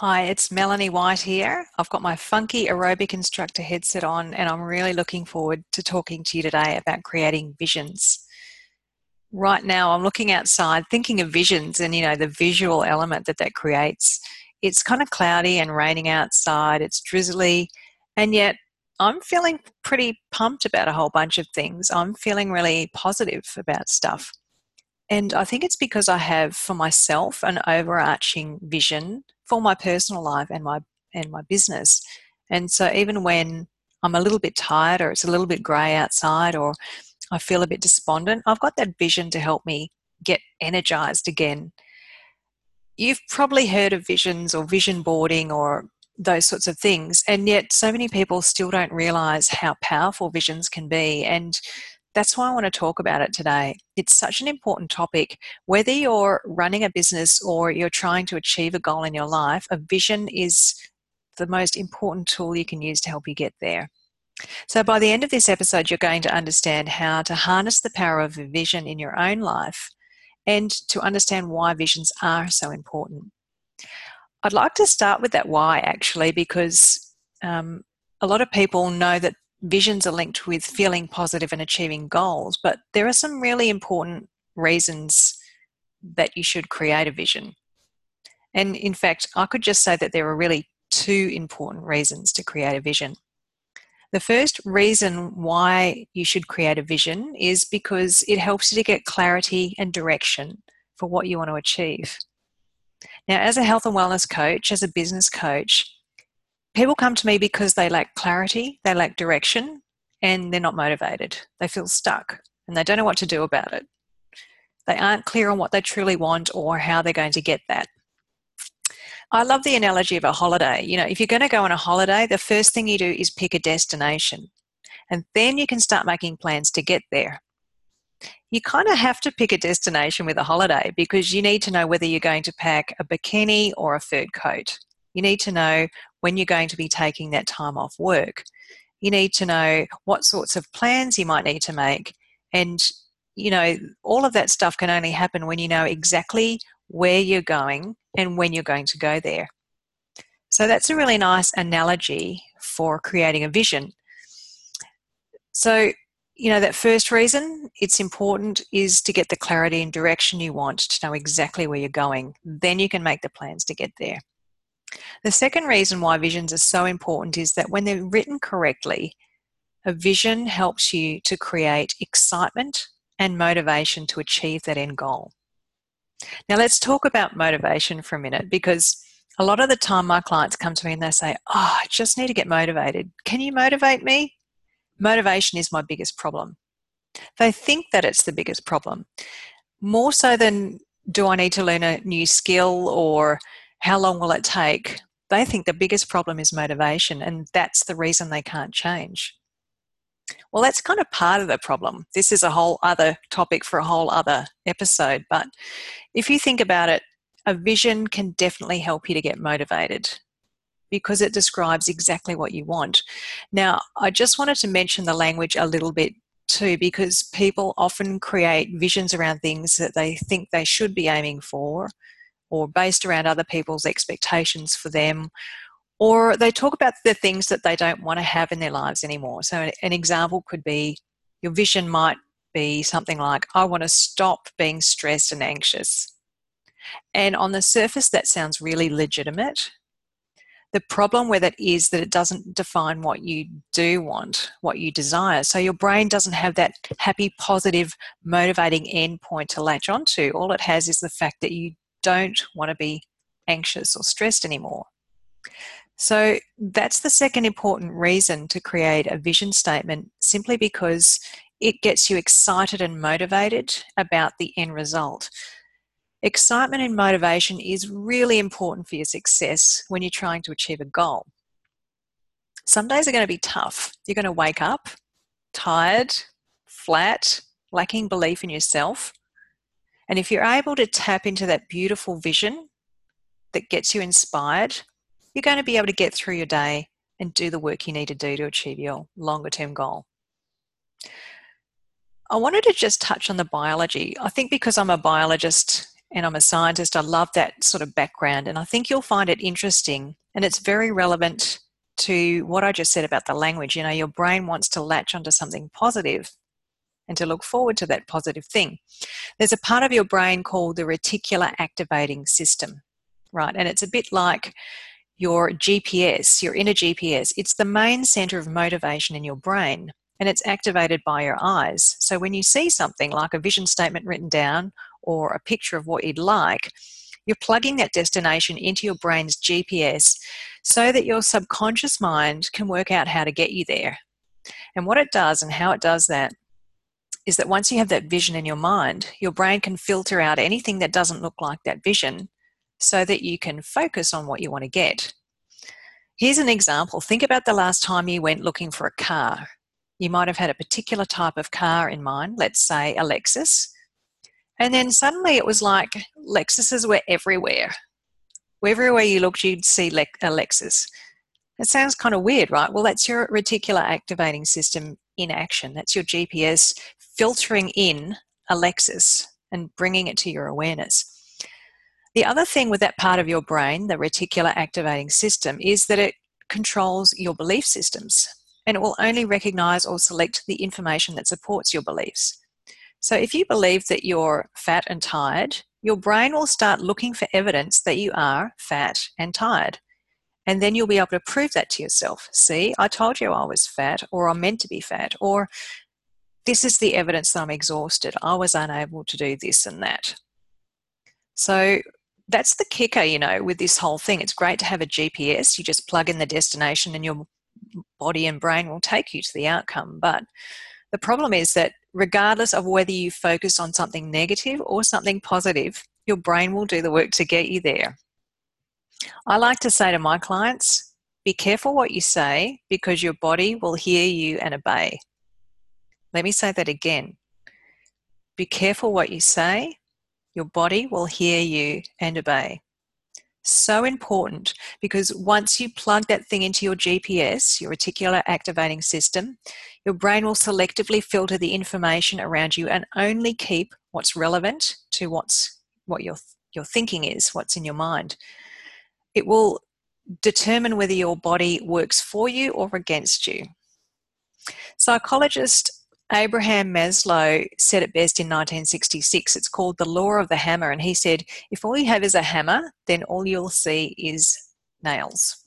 Hi, it's Melanie White here. I've got my funky aerobic instructor headset on, and I'm really looking forward to talking to you today about creating visions. Right now, I'm looking outside thinking of visions and you know the visual element that that creates. It's kind of cloudy and raining outside, it's drizzly, and yet I'm feeling pretty pumped about a whole bunch of things. I'm feeling really positive about stuff. And I think it's because I have for myself an overarching vision for my personal life and my and my business. And so even when I'm a little bit tired or it's a little bit grey outside or I feel a bit despondent, I've got that vision to help me get energized again. You've probably heard of visions or vision boarding or those sorts of things, and yet so many people still don't realize how powerful visions can be. And that's why I want to talk about it today. It's such an important topic. Whether you're running a business or you're trying to achieve a goal in your life, a vision is the most important tool you can use to help you get there. So, by the end of this episode, you're going to understand how to harness the power of a vision in your own life and to understand why visions are so important. I'd like to start with that why actually, because um, a lot of people know that visions are linked with feeling positive and achieving goals, but there are some really important reasons that you should create a vision. And in fact, I could just say that there are really two important reasons to create a vision. The first reason why you should create a vision is because it helps you to get clarity and direction for what you want to achieve. Now, as a health and wellness coach, as a business coach, people come to me because they lack clarity, they lack direction, and they're not motivated. They feel stuck and they don't know what to do about it. They aren't clear on what they truly want or how they're going to get that. I love the analogy of a holiday. You know, if you're going to go on a holiday, the first thing you do is pick a destination, and then you can start making plans to get there. You kind of have to pick a destination with a holiday because you need to know whether you're going to pack a bikini or a fur coat. You need to know when you're going to be taking that time off work. You need to know what sorts of plans you might need to make. And, you know, all of that stuff can only happen when you know exactly where you're going and when you're going to go there. So that's a really nice analogy for creating a vision. So, you know, that first reason it's important is to get the clarity and direction you want to know exactly where you're going. Then you can make the plans to get there. The second reason why visions are so important is that when they're written correctly, a vision helps you to create excitement and motivation to achieve that end goal. Now, let's talk about motivation for a minute because a lot of the time my clients come to me and they say, Oh, I just need to get motivated. Can you motivate me? Motivation is my biggest problem. They think that it's the biggest problem. More so than do I need to learn a new skill or how long will it take? They think the biggest problem is motivation, and that's the reason they can't change. Well, that's kind of part of the problem. This is a whole other topic for a whole other episode. But if you think about it, a vision can definitely help you to get motivated because it describes exactly what you want. Now, I just wanted to mention the language a little bit too because people often create visions around things that they think they should be aiming for or based around other people's expectations for them or they talk about the things that they don't want to have in their lives anymore. So, an example could be your vision might be something like, I want to stop being stressed and anxious. And on the surface, that sounds really legitimate. The problem with it is that it doesn't define what you do want, what you desire. So your brain doesn't have that happy, positive, motivating endpoint to latch onto. All it has is the fact that you don't want to be anxious or stressed anymore. So that's the second important reason to create a vision statement, simply because it gets you excited and motivated about the end result. Excitement and motivation is really important for your success when you're trying to achieve a goal. Some days are going to be tough. You're going to wake up tired, flat, lacking belief in yourself. And if you're able to tap into that beautiful vision that gets you inspired, you're going to be able to get through your day and do the work you need to do to achieve your longer term goal. I wanted to just touch on the biology. I think because I'm a biologist and I'm a scientist. I love that sort of background, and I think you'll find it interesting. And it's very relevant to what I just said about the language. You know, your brain wants to latch onto something positive and to look forward to that positive thing. There's a part of your brain called the reticular activating system, right? And it's a bit like your GPS, your inner GPS. It's the main center of motivation in your brain and it's activated by your eyes. So when you see something like a vision statement written down or a picture of what you'd like, you're plugging that destination into your brain's GPS so that your subconscious mind can work out how to get you there. And what it does and how it does that is that once you have that vision in your mind, your brain can filter out anything that doesn't look like that vision so that you can focus on what you want to get. Here's an example. Think about the last time you went looking for a car. You might have had a particular type of car in mind, let's say a Lexus, and then suddenly it was like Lexuses were everywhere. Everywhere you looked, you'd see a Lexus. It sounds kind of weird, right? Well, that's your reticular activating system in action. That's your GPS filtering in a Lexus and bringing it to your awareness. The other thing with that part of your brain, the reticular activating system, is that it controls your belief systems and it will only recognize or select the information that supports your beliefs. So if you believe that you're fat and tired, your brain will start looking for evidence that you are fat and tired. And then you'll be able to prove that to yourself. See, I told you I was fat, or I'm meant to be fat, or this is the evidence that I'm exhausted. I was unable to do this and that. So that's the kicker, you know, with this whole thing. It's great to have a GPS. You just plug in the destination and your body and brain will take you to the outcome. But the problem is that regardless of whether you focus on something negative or something positive, your brain will do the work to get you there. I like to say to my clients, be careful what you say because your body will hear you and obey. Let me say that again. Be careful what you say, your body will hear you and obey. So important because once you plug that thing into your GPS, your reticular activating system, your brain will selectively filter the information around you and only keep what's relevant to what's what your your thinking is, what's in your mind. It will determine whether your body works for you or against you. Psychologist Abraham Maslow said it best in 1966. It's called the law of the hammer. And he said, if all you have is a hammer, then all you'll see is nails.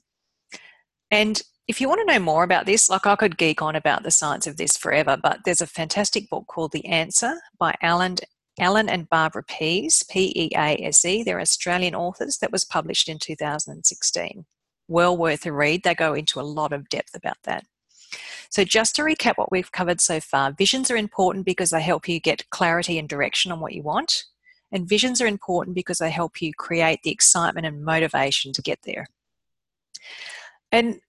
And if you want to know more about this, like I could geek on about the science of this forever, but there's a fantastic book called The Answer by Alan, Alan and Barbara Pease, P E A S E. They're Australian authors that was published in 2016. Well worth a read. They go into a lot of depth about that. So, just to recap what we've covered so far, visions are important because they help you get clarity and direction on what you want. And visions are important because they help you create the excitement and motivation to get there. And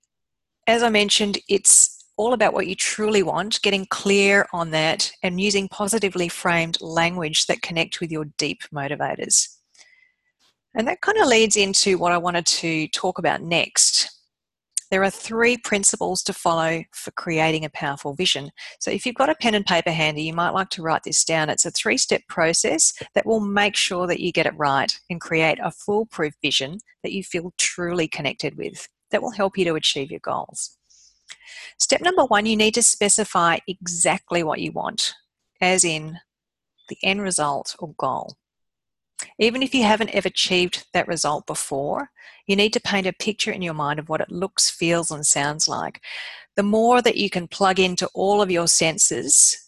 as I mentioned, it's all about what you truly want, getting clear on that, and using positively framed language that connect with your deep motivators. And that kind of leads into what I wanted to talk about next, there are three principles to follow for creating a powerful vision. So, if you've got a pen and paper handy, you might like to write this down. It's a three step process that will make sure that you get it right and create a foolproof vision that you feel truly connected with that will help you to achieve your goals. Step number one, you need to specify exactly what you want, as in the end result or goal. Even if you haven't ever achieved that result before, you need to paint a picture in your mind of what it looks, feels, and sounds like. The more that you can plug into all of your senses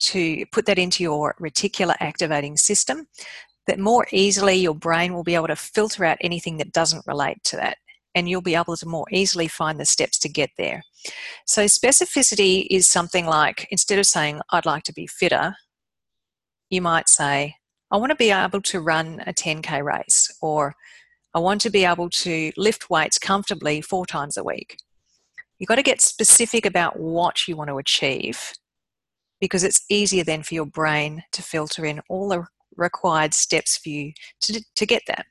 to put that into your reticular activating system, that more easily your brain will be able to filter out anything that doesn't relate to that. And you'll be able to more easily find the steps to get there. So, specificity is something like instead of saying, I'd like to be fitter, you might say, I want to be able to run a 10K race, or I want to be able to lift weights comfortably four times a week. You've got to get specific about what you want to achieve because it's easier then for your brain to filter in all the required steps for you to, to get that.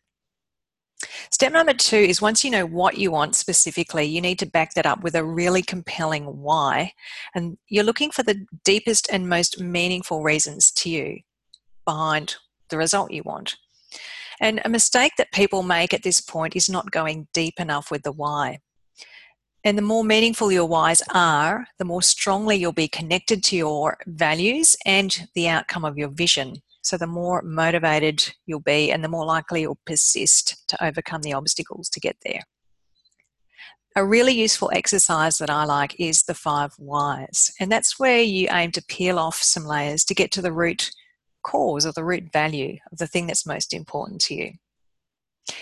Step number two is once you know what you want specifically, you need to back that up with a really compelling why. And you're looking for the deepest and most meaningful reasons to you behind the result you want. And a mistake that people make at this point is not going deep enough with the why. And the more meaningful your whys are, the more strongly you'll be connected to your values and the outcome of your vision. So, the more motivated you'll be, and the more likely you'll persist to overcome the obstacles to get there. A really useful exercise that I like is the five whys, and that's where you aim to peel off some layers to get to the root cause or the root value of the thing that's most important to you.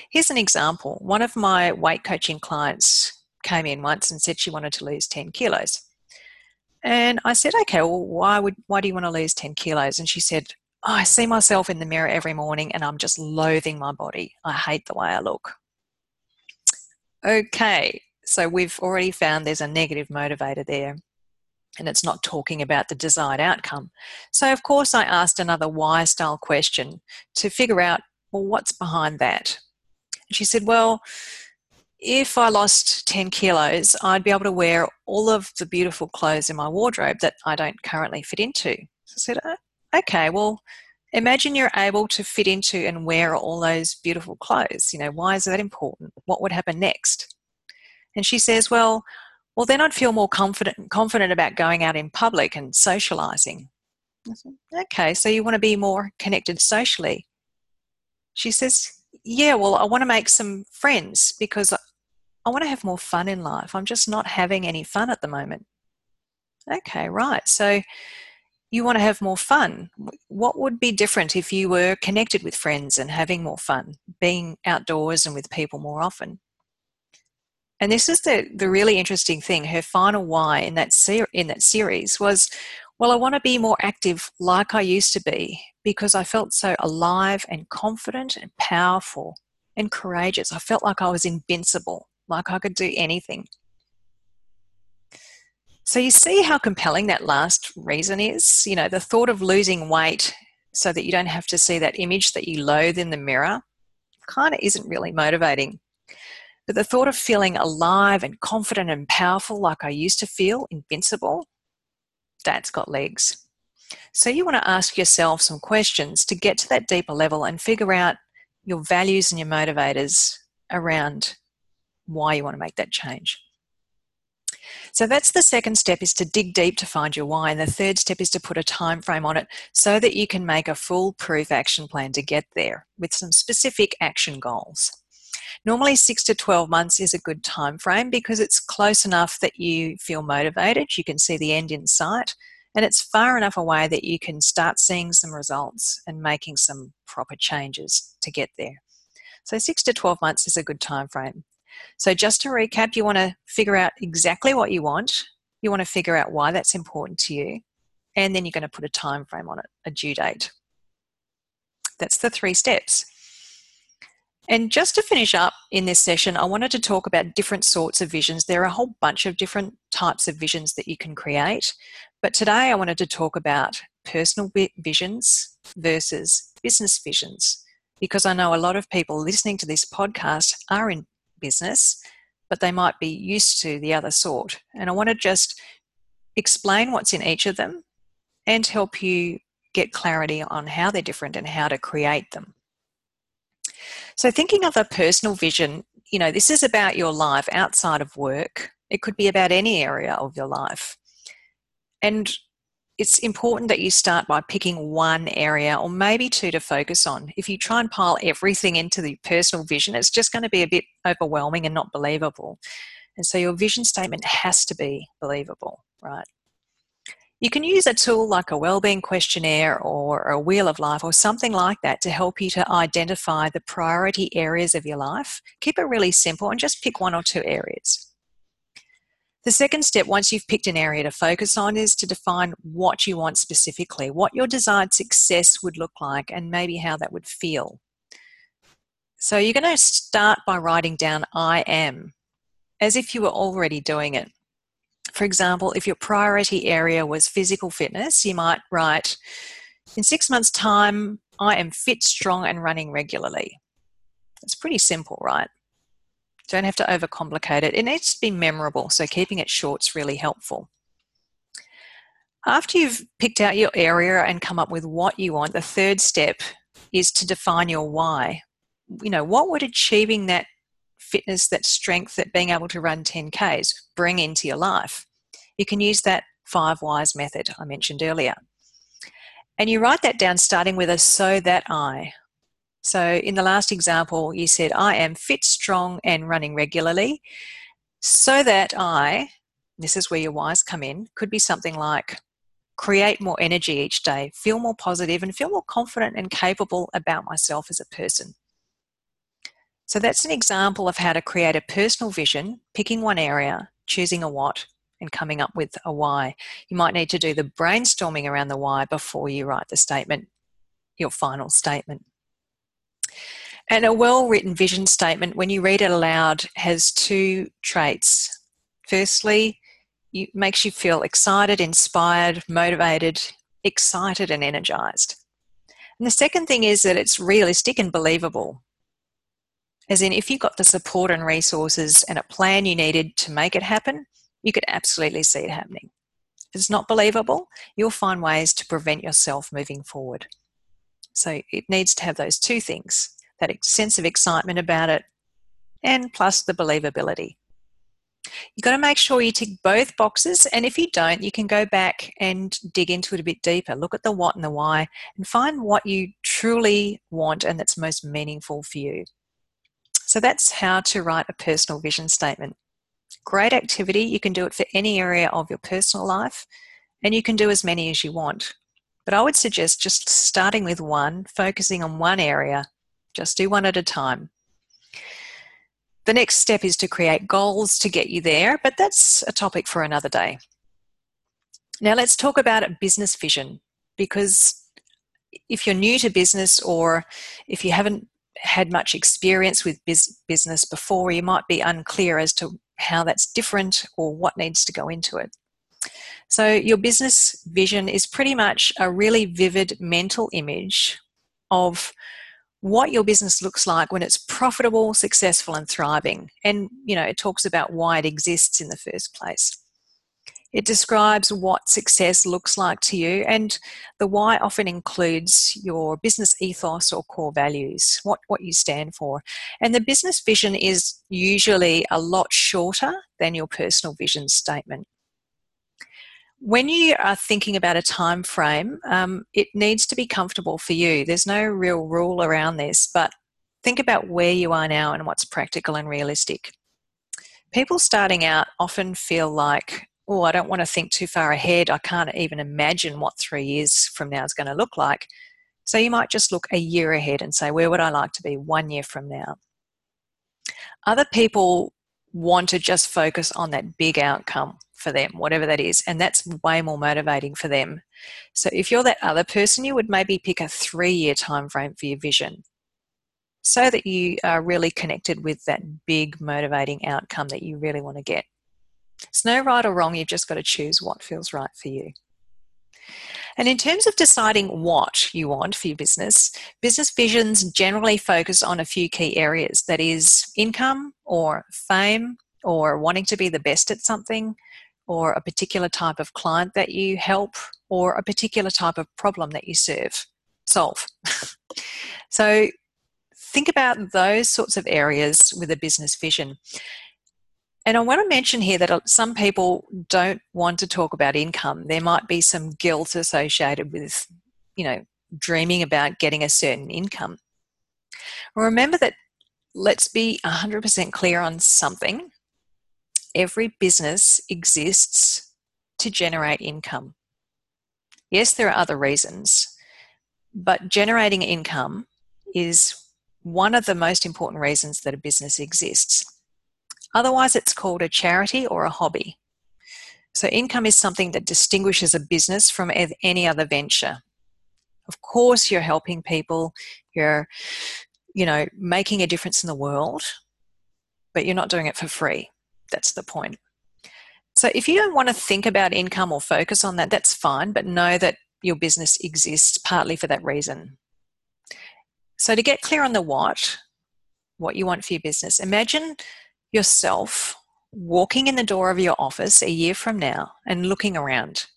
Here's an example. One of my weight coaching clients came in once and said she wanted to lose 10 kilos. And I said, okay, well, why would why do you want to lose 10 kilos? And she said, oh, I see myself in the mirror every morning and I'm just loathing my body. I hate the way I look. Okay, so we've already found there's a negative motivator there and it's not talking about the desired outcome. So, of course, I asked another why style question to figure out, well, what's behind that? And she said, well, if I lost 10 kilos, I'd be able to wear all of the beautiful clothes in my wardrobe that I don't currently fit into. So I said, oh, okay, well, imagine you're able to fit into and wear all those beautiful clothes. You know, why is that important? What would happen next? And she says, well, well, then I'd feel more confident confident about going out in public and socializing. Okay, so you want to be more connected socially. She says, yeah, well, I want to make some friends because I want to have more fun in life. I'm just not having any fun at the moment. Okay, right. So you want to have more fun. What would be different if you were connected with friends and having more fun, being outdoors and with people more often? And this is the, the really interesting thing. Her final why in that, ser- in that series was, well, I want to be more active like I used to be because I felt so alive and confident and powerful and courageous. I felt like I was invincible, like I could do anything. So you see how compelling that last reason is? You know, the thought of losing weight so that you don't have to see that image that you loathe in the mirror kind of isn't really motivating. But the thought of feeling alive and confident and powerful like I used to feel, invincible, that's got legs. So you want to ask yourself some questions to get to that deeper level and figure out your values and your motivators around why you want to make that change. So that's the second step is to dig deep to find your why and the third step is to put a time frame on it so that you can make a foolproof action plan to get there with some specific action goals. Normally 6 to 12 months is a good time frame because it's close enough that you feel motivated, you can see the end in sight, and it's far enough away that you can start seeing some results and making some proper changes to get there. So 6 to 12 months is a good time frame. So just to recap, you want to figure out exactly what you want, you want to figure out why that's important to you, and then you're going to put a time frame on it, a due date. That's the three steps. And just to finish up in this session, I wanted to talk about different sorts of visions. There are a whole bunch of different types of visions that you can create. But today I wanted to talk about personal visions versus business visions because I know a lot of people listening to this podcast are in business, but they might be used to the other sort. And I want to just explain what's in each of them and help you get clarity on how they're different and how to create them. So, thinking of a personal vision, you know, this is about your life outside of work. It could be about any area of your life. And it's important that you start by picking one area or maybe two to focus on. If you try and pile everything into the personal vision, it's just going to be a bit overwhelming and not believable. And so your vision statement has to be believable, right? You can use a tool like a wellbeing questionnaire or a wheel of life or something like that to help you to identify the priority areas of your life. Keep it really simple and just pick one or two areas. The second step, once you've picked an area to focus on, is to define what you want specifically, what your desired success would look like, and maybe how that would feel. So you're going to start by writing down I am, as if you were already doing it. For example, if your priority area was physical fitness, you might write, In six months' time, I am fit, strong, and running regularly. It's pretty simple, right? Don't have to overcomplicate it. It needs to be memorable, so keeping it short is really helpful. After you've picked out your area and come up with what you want, the third step is to define your why. you know, what would achieving that fitness, that strength, that being able to run 10Ks bring into your life? You can use that five whys method I mentioned earlier. And you write that down starting with a so that I. So in the last example, you said, I am fit, strong, and running regularly so that I, this is where your whys come in, could be something like create more energy each day, feel more positive, and feel more confident and capable about myself as a person. So that's an example of how to create a personal vision, picking one area, choosing a what, and coming up with a why. You might need to do the brainstorming around the why before you write the statement, your final statement. And a well written vision statement, when you read it aloud, has two traits. Firstly, it makes you feel excited, inspired, motivated, excited, and energized. And the second thing is that it's realistic and believable. As in, if you've got the support and resources and a plan you needed to make it happen, you could absolutely see it happening. If it's not believable, you'll find ways to prevent yourself moving forward. So it needs to have those two things that sense of excitement about it, and plus the believability. You've got to make sure you tick both boxes, and if you don't, you can go back and dig into it a bit deeper. Look at the what and the why, and find what you truly want and that's most meaningful for you. So that's how to write a personal vision statement. Great activity. You can do it for any area of your personal life, and you can do as many as you want. But I would suggest just starting with one, focusing on one area. Just do one at a time. The next step is to create goals to get you there, but that's a topic for another day. Now, let's talk about a business vision because if you're new to business or if you haven't had much experience with business before, you might be unclear as to how that's different or what needs to go into it. So, your business vision is pretty much a really vivid mental image of what your business looks like when it's profitable, successful, and thriving. And, you know, it talks about why it exists in the first place. It describes what success looks like to you, and the why often includes your business ethos or core values, what, what you stand for. And the business vision is usually a lot shorter than your personal vision statement when you are thinking about a time frame, um, it needs to be comfortable for you. There's no real rule around this, but think about where you are now and what's practical and realistic. People starting out often feel like, oh, I don't want to think too far ahead. I can't even imagine what three years from now is going to look like. So you might just look a year ahead and say, where would I like to be one year from now? Other people want to just focus on that big outcome for them, whatever that is. And that's way more motivating for them. So if you're that other person, you would maybe pick a three year time frame for your vision so that you are really connected with that big motivating outcome that you really want to get. It's no right or wrong, you've just got to choose what feels right for you. And in terms of deciding what you want for your business, business visions generally focus on a few key areas that is, income or fame or wanting to be the best at something, or a particular type of client that you help or a particular type of problem that you serve solve so think about those sorts of areas with a business vision and I want to mention here that uh, some people don't want to talk about income. There might be some guilt associated with, you know, dreaming about getting a certain income. Remember that let's be 100% clear on something every business exists to generate income. Yes, there are other reasons, but generating income is one of the most important reasons that a business exists. Otherwise, it's called a charity or a hobby. So, income is something that distinguishes a business from any other venture. Of course, you're helping people, you're, you know, making a difference in the world, but you're not doing it for free. That's the point. So if you don't want to think about income or focus on that, that's fine, but know that your business exists partly for that reason. So to get clear on the what, what you want for your business, imagine yourself walking in the door of your office a year from now and looking around.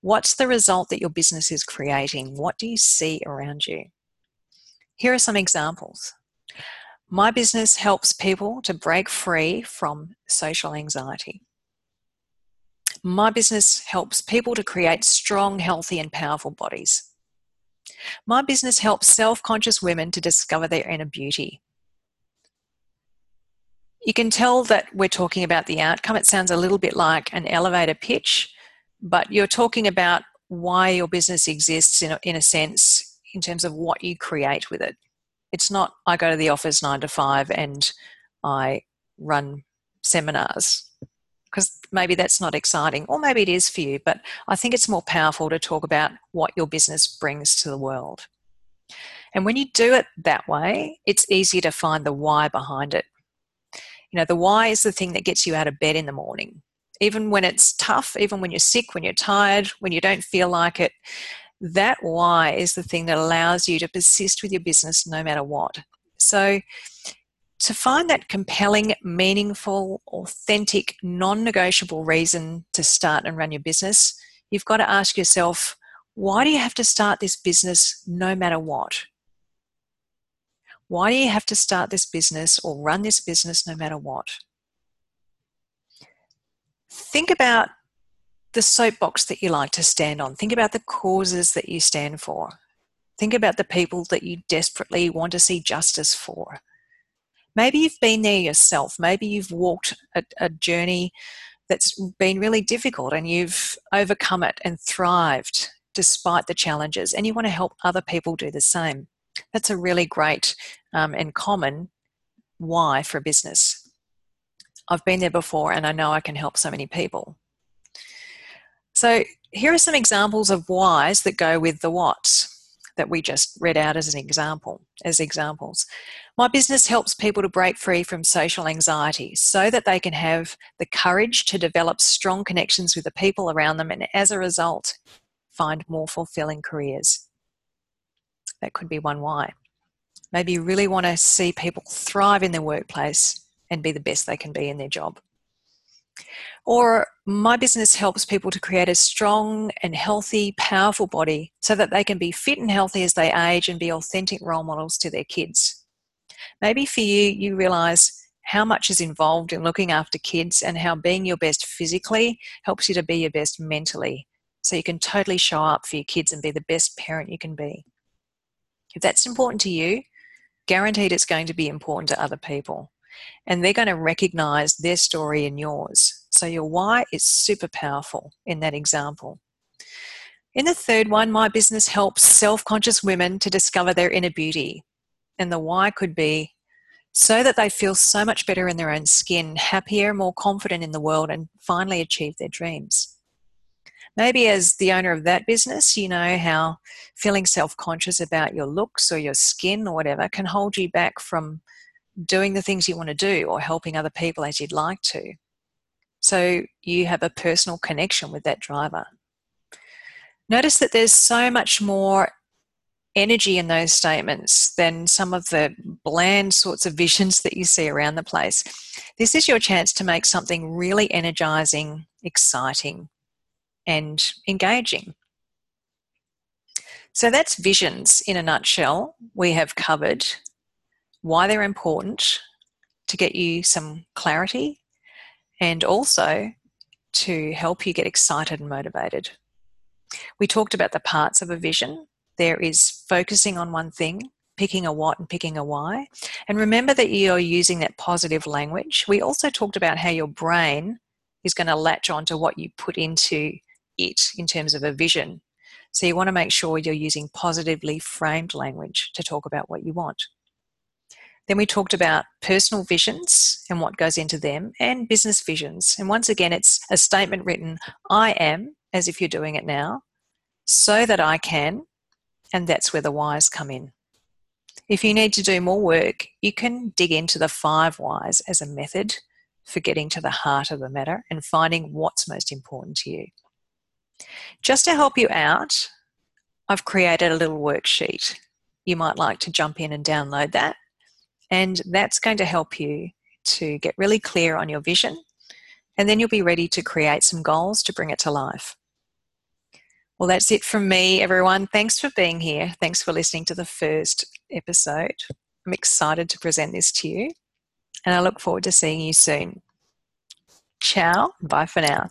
What's the result that your business is creating? What do you see around you? Here are some examples. My business helps people to break free from social anxiety. My business helps people to create strong, healthy, and powerful bodies. My business helps self conscious women to discover their inner beauty. You can tell that we're talking about the outcome. It sounds a little bit like an elevator pitch, but you're talking about why your business exists in a, in a sense in terms of what you create with it. It's not, I go to the office nine to five and I run seminars because maybe that's not exciting, or maybe it is for you, but I think it's more powerful to talk about what your business brings to the world. And when you do it that way, it's easier to find the why behind it. You know, the why is the thing that gets you out of bed in the morning. Even when it's tough, even when you're sick, when you're tired, when you don't feel like it, that why is the thing that allows you to persist with your business no matter what. So, to find that compelling, meaningful, authentic, non negotiable reason to start and run your business, you've got to ask yourself why do you have to start this business no matter what? Why do you have to start this business or run this business no matter what? Think about the soapbox that you like to stand on. Think about the causes that you stand for. Think about the people that you desperately want to see justice for. Maybe you've been there yourself. Maybe you've walked a, a journey that's been really difficult and you've overcome it and thrived despite the challenges, and you want to help other people do the same. That's a really great um, and common why for a business. I've been there before and I know I can help so many people. So, here are some examples of whys that go with the whats that we just read out as an example, as examples. My business helps people to break free from social anxiety so that they can have the courage to develop strong connections with the people around them and as a result find more fulfilling careers. That could be one why. Maybe you really want to see people thrive in their workplace and be the best they can be in their job. Or my business helps people to create a strong and healthy, powerful body so that they can be fit and healthy as they age and be authentic role models to their kids. Maybe for you, you realize how much is involved in looking after kids and how being your best physically helps you to be your best mentally. So you can totally show up for your kids and be the best parent you can be. If that's important to you, guaranteed it's going to be important to other people. And they're going to recognize their story in yours. So your why is super powerful in that example. In the third one, my business helps self conscious women to discover their inner beauty. And the why could be so that they feel so much better in their own skin, happier, more confident in the world, and finally achieve their dreams. Maybe as the owner of that business, you know how feeling self conscious about your looks or your skin or whatever can hold you back from doing the things you want to do or helping other people as you'd like to. So you have a personal connection with that driver. Notice that there's so much more energy in those statements than some of the bland sorts of visions that you see around the place. This is your chance to make something really energizing, exciting, and engaging. So that's visions in a nutshell. We have covered why they're important to get you some clarity and also to help you get excited and motivated. We talked about the parts of a vision. There is focusing on one thing, picking a what and picking a why. And remember that you're using that positive language. We also talked about how your brain is going to latch onto what you put into it in terms of a vision. So you want to make sure you're using positively framed language to talk about what you want. Then we talked about personal visions and what goes into them and business visions. And once again, it's a statement written, I am, as if you're doing it now, so that I can, and that's where the whys come in. If you need to do more work, you can dig into the five whys as a method for getting to the heart of the matter and finding what's most important to you. Just to help you out, I've created a little worksheet. You might like to jump in and download that and that's going to help you to get really clear on your vision. And then you'll be ready to create some goals to bring it to life. Well, that's it from me, everyone. Thanks for being here. Thanks for listening to the first episode. I'm excited to present this to you, and I look forward to seeing you soon. Ciao, bye for now.